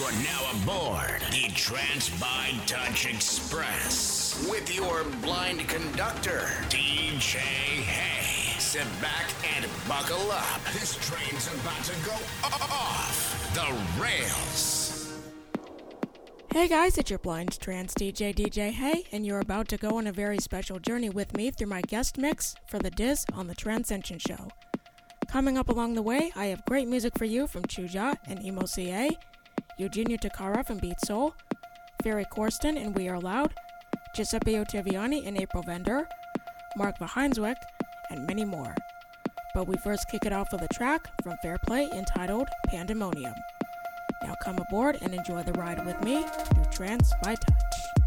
You're now aboard the by Touch Express with your blind conductor, DJ Hay. Sit back and buckle up. This train's about to go off the rails. Hey guys, it's your blind trans DJ DJ Hey, and you're about to go on a very special journey with me through my guest mix for the Diz on the Transcension Show. Coming up along the way, I have great music for you from Chuja and Emo CA, Eugenia Takara from Beat Soul, Ferry Corsten and We Are Loud, Giuseppe Ottaviani and April Vender, Mark Vaheinswick, and many more. But we first kick it off with a track from Fairplay entitled Pandemonium. Now come aboard and enjoy the ride with me through Trance by Touch.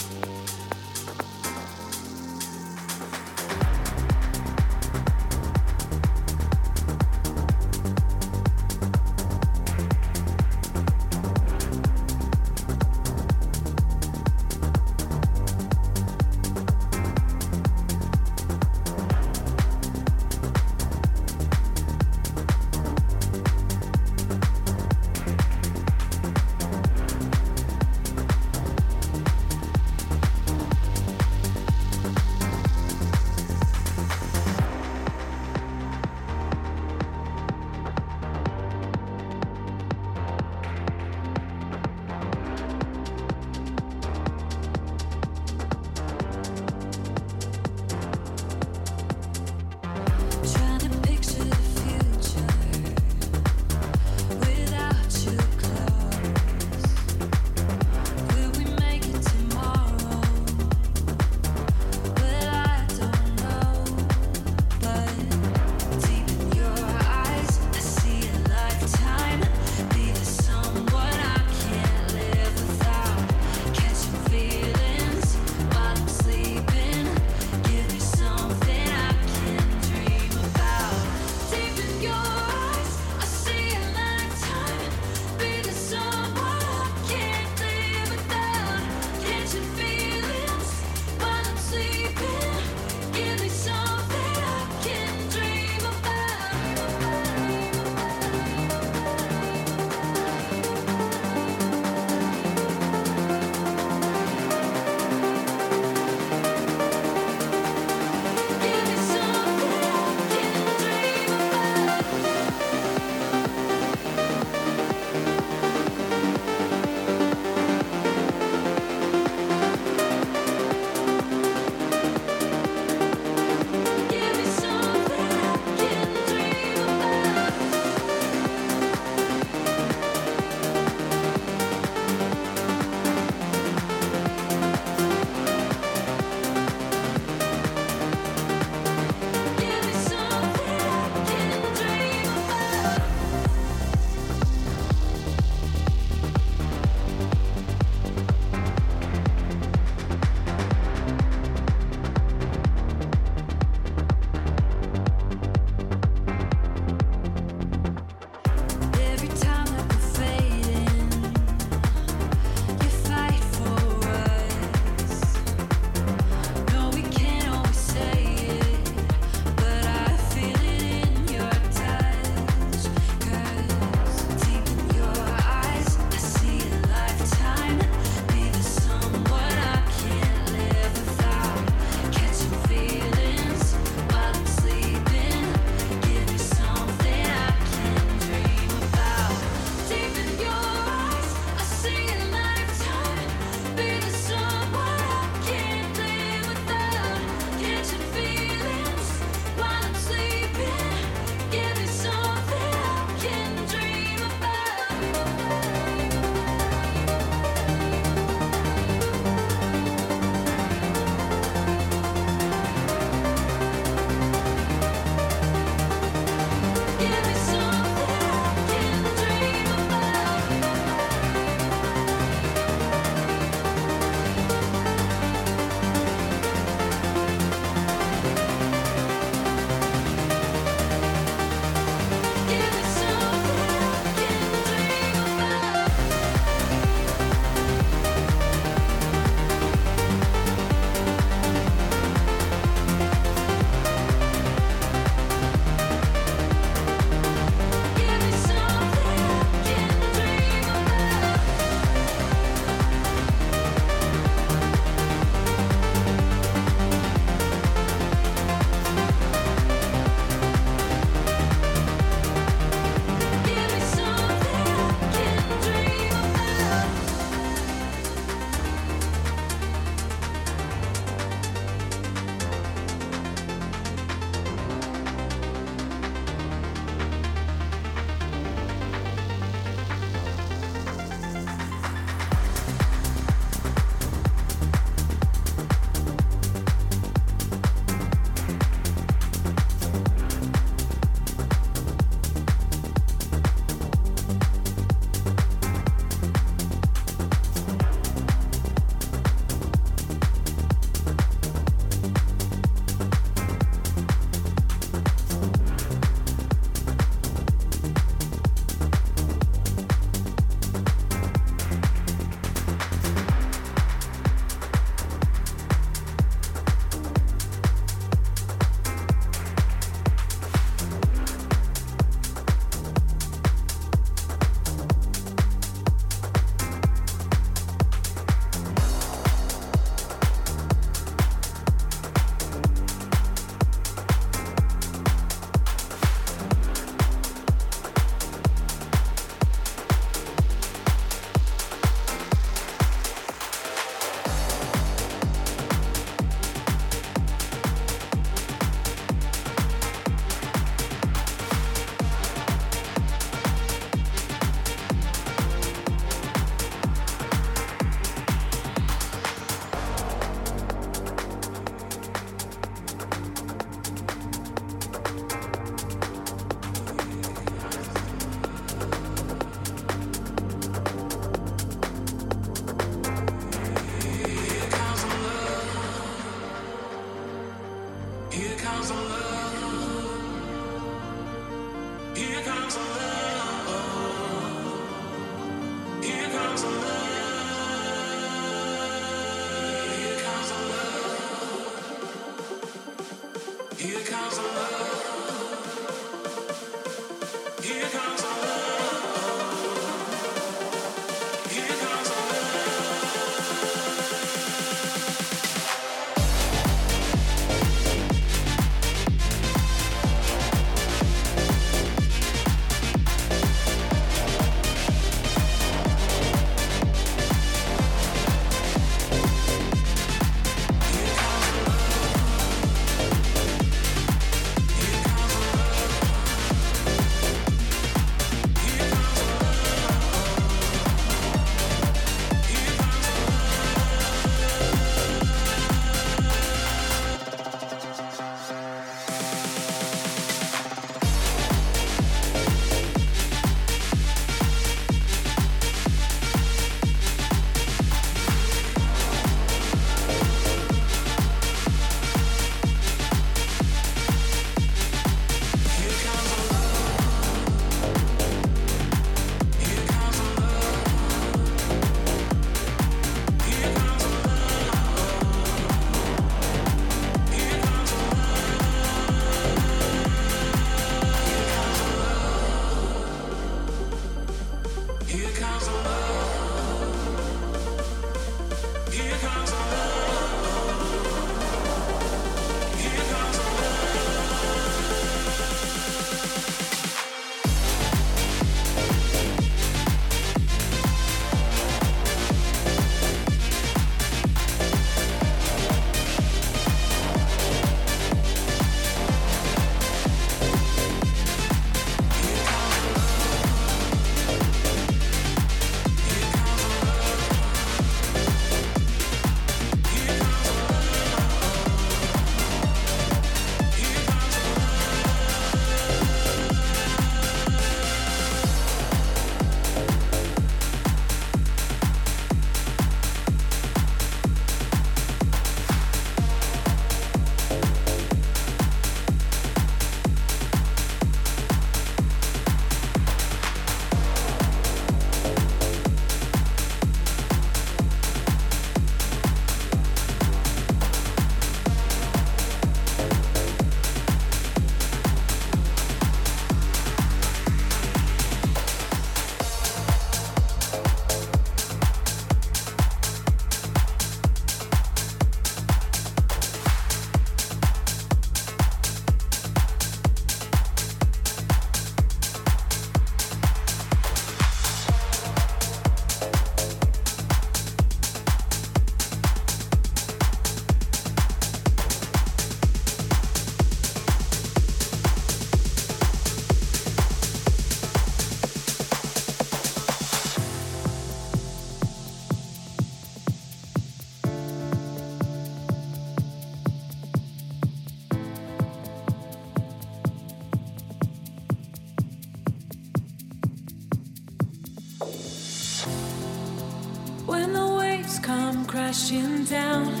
Crashing down,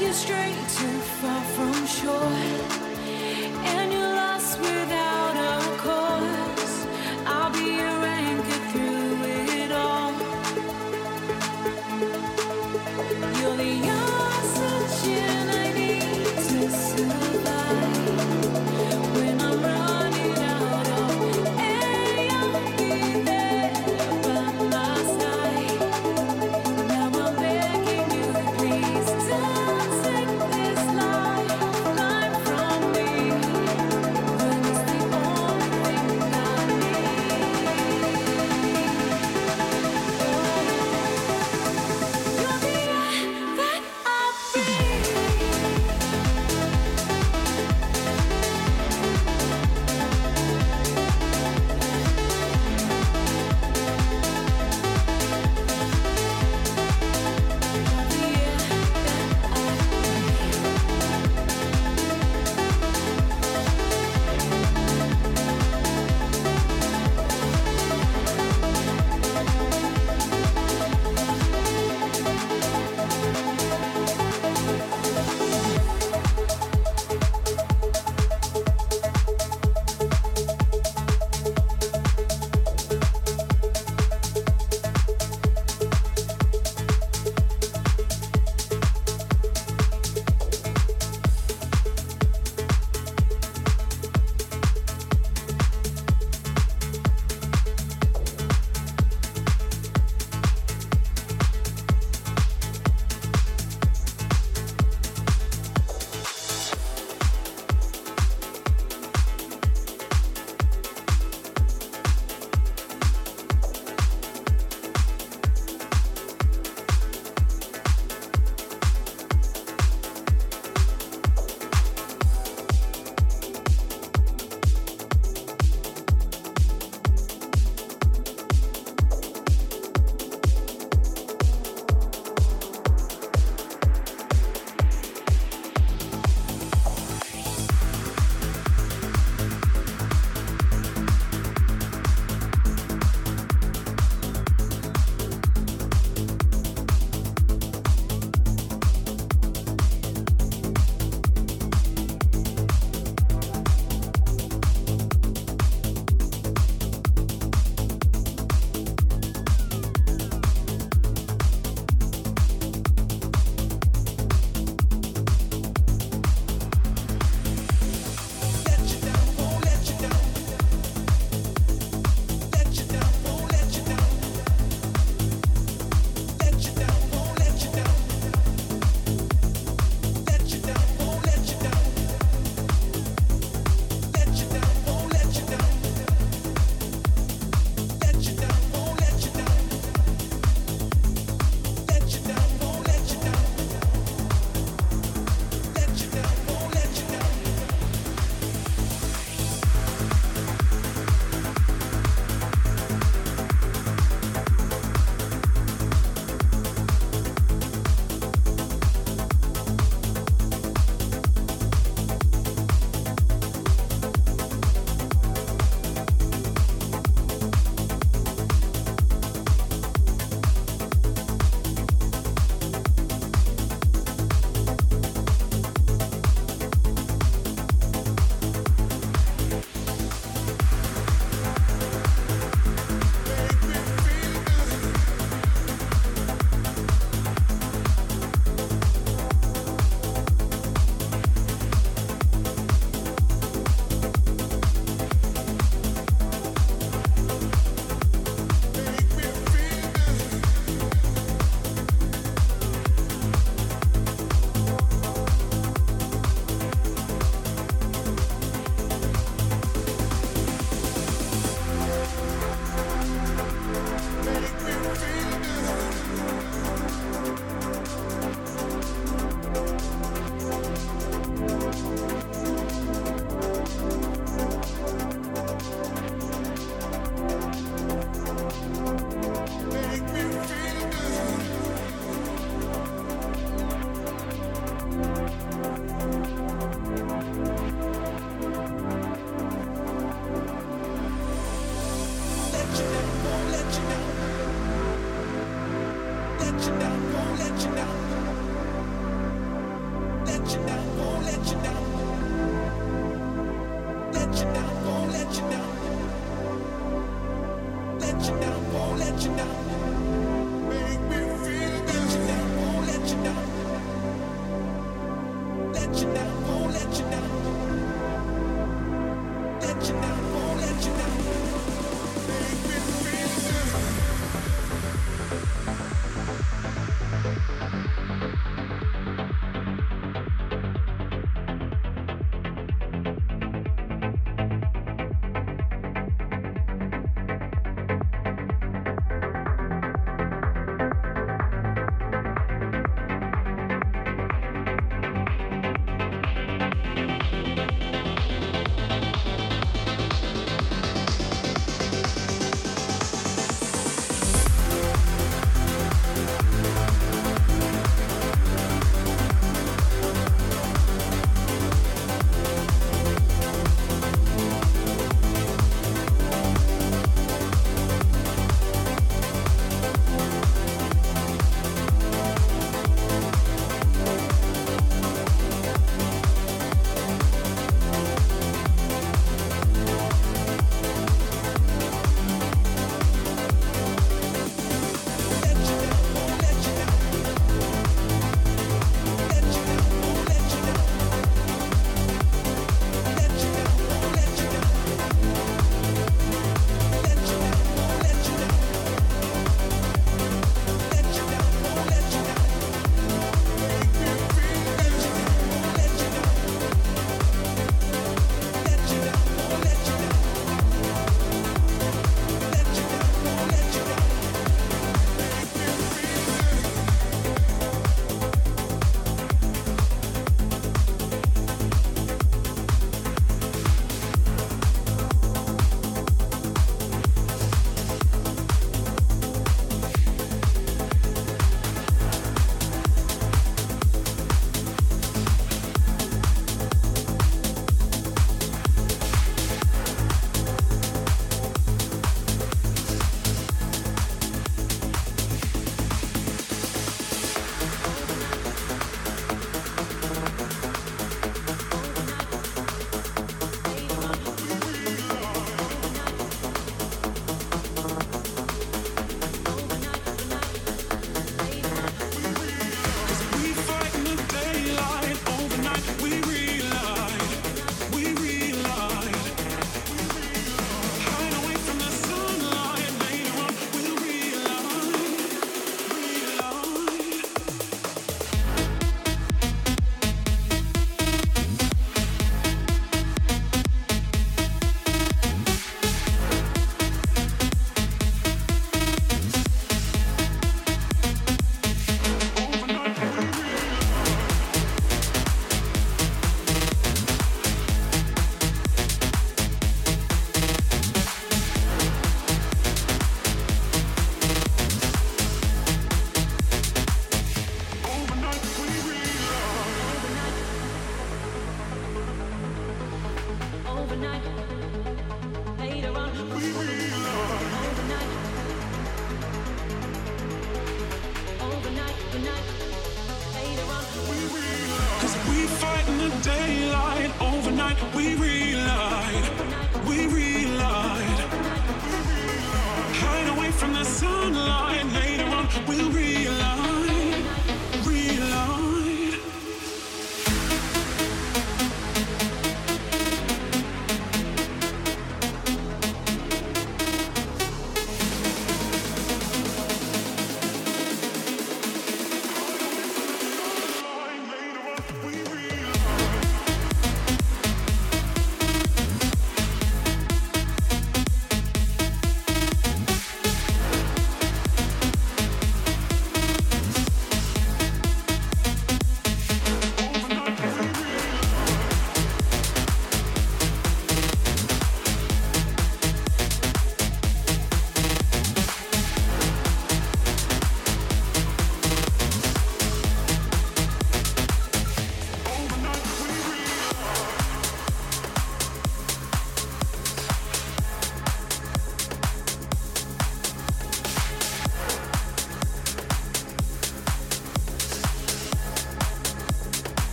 you stray too far from shore,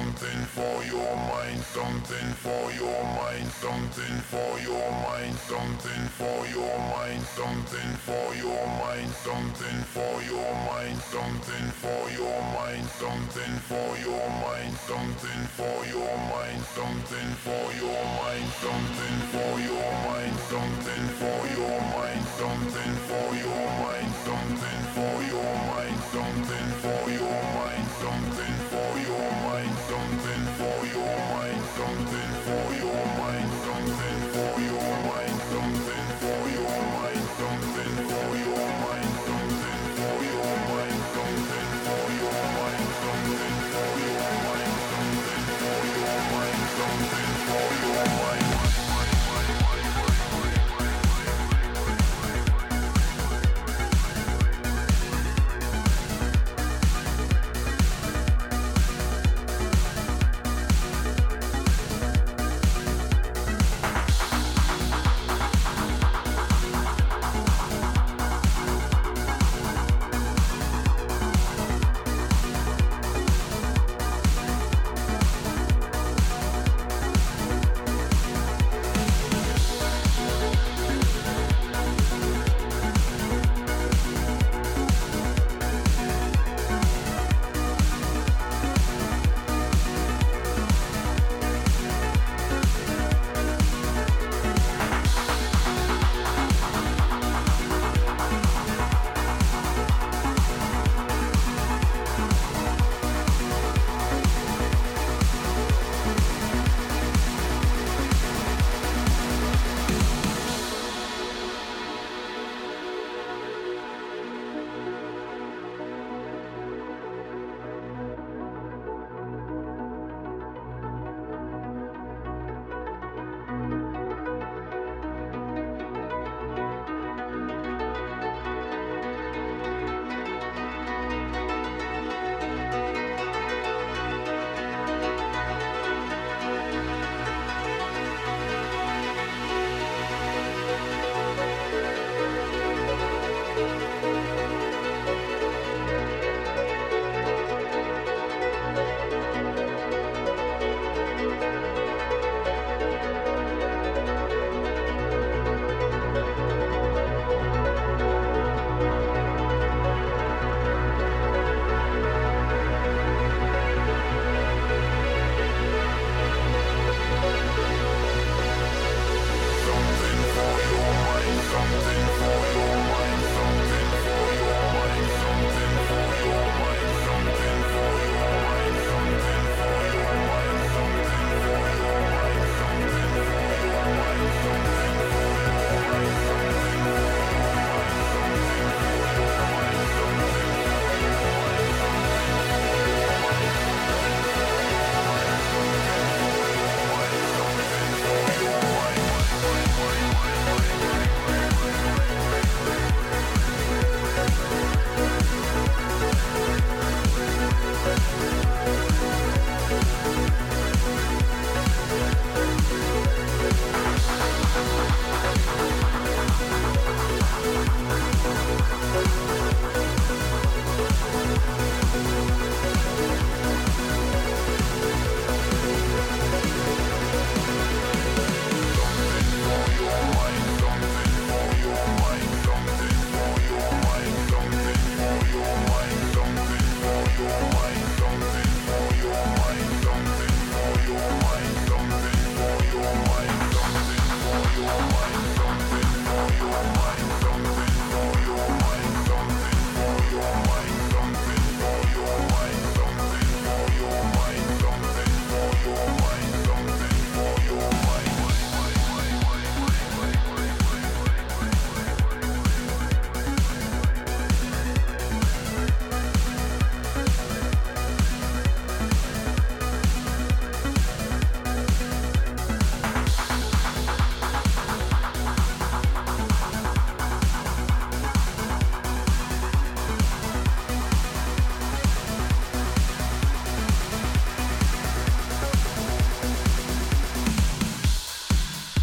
something for your mind, something for your mind, something for your mind, something for your mind, something for your mind, something for your mind, something for your mind, something for your mind, something for your mind, something for your mind, something for your mind, something for your mind,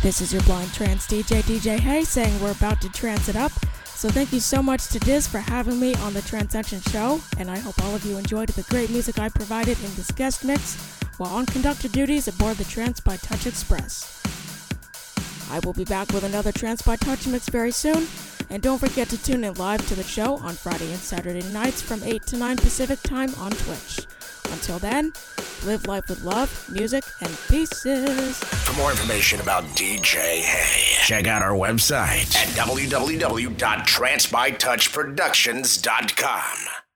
This is your blind trance DJ, DJ Hey, saying we're about to trance it up. So thank you so much to Diz for having me on the Trancescension show, and I hope all of you enjoyed the great music I provided in this guest mix while on conductor duties aboard the Trance by Touch Express. I will be back with another Trance by Touch mix very soon, and don't forget to tune in live to the show on Friday and Saturday nights from 8 to 9 Pacific time on Twitch. Until then, live life with love, music, and pieces. For more information about DJ Hey, check out our website at www.trancebytouchproductions.com.